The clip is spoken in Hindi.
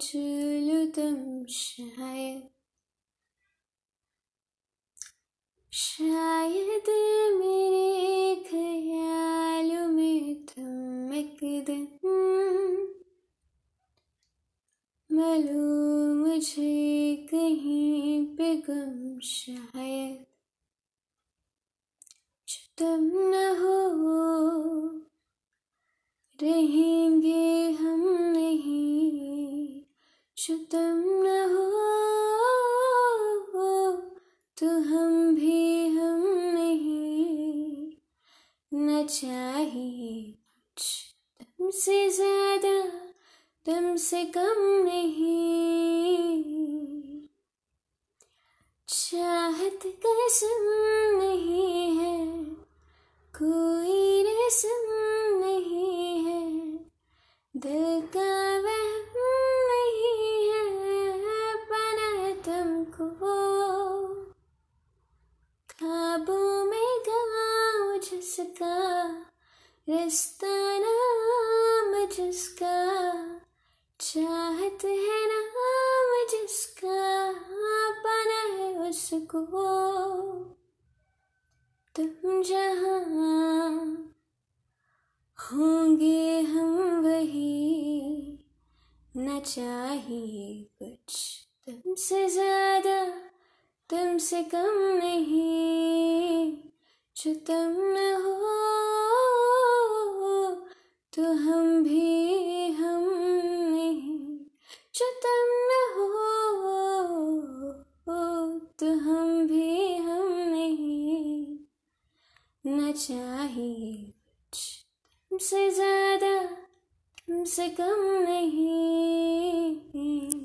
चलो तुम शायद मेरे ख्यालों में तुम एक दिन मिलो मुझे कहीं पे गम शायद जो तुम न हो रहेंगे जो तुम न हो तो हम भी हम नहीं। न चाहिए कुछ तुमसे ज़्यादा तुमसे कम नहीं। चाहत कसम नहीं है, कोई रसम नहीं है। दिल का वहम तुमको खाबों में गाँव जिसका रिश्ता नाम जिसका, चाहत है नाम जिसका बना है उसको। तुम जहाँ होंगे हम वही, न चाहिए कुछ। तुमसे ज़्यादा तुमसे कम नहीं। जो तुम न हो तो हम भी हम नहीं। जो तुम न हो तो हम भी हम नहीं। न चाहिए तुमसे ज़्यादा, तुमसे कम नहीं।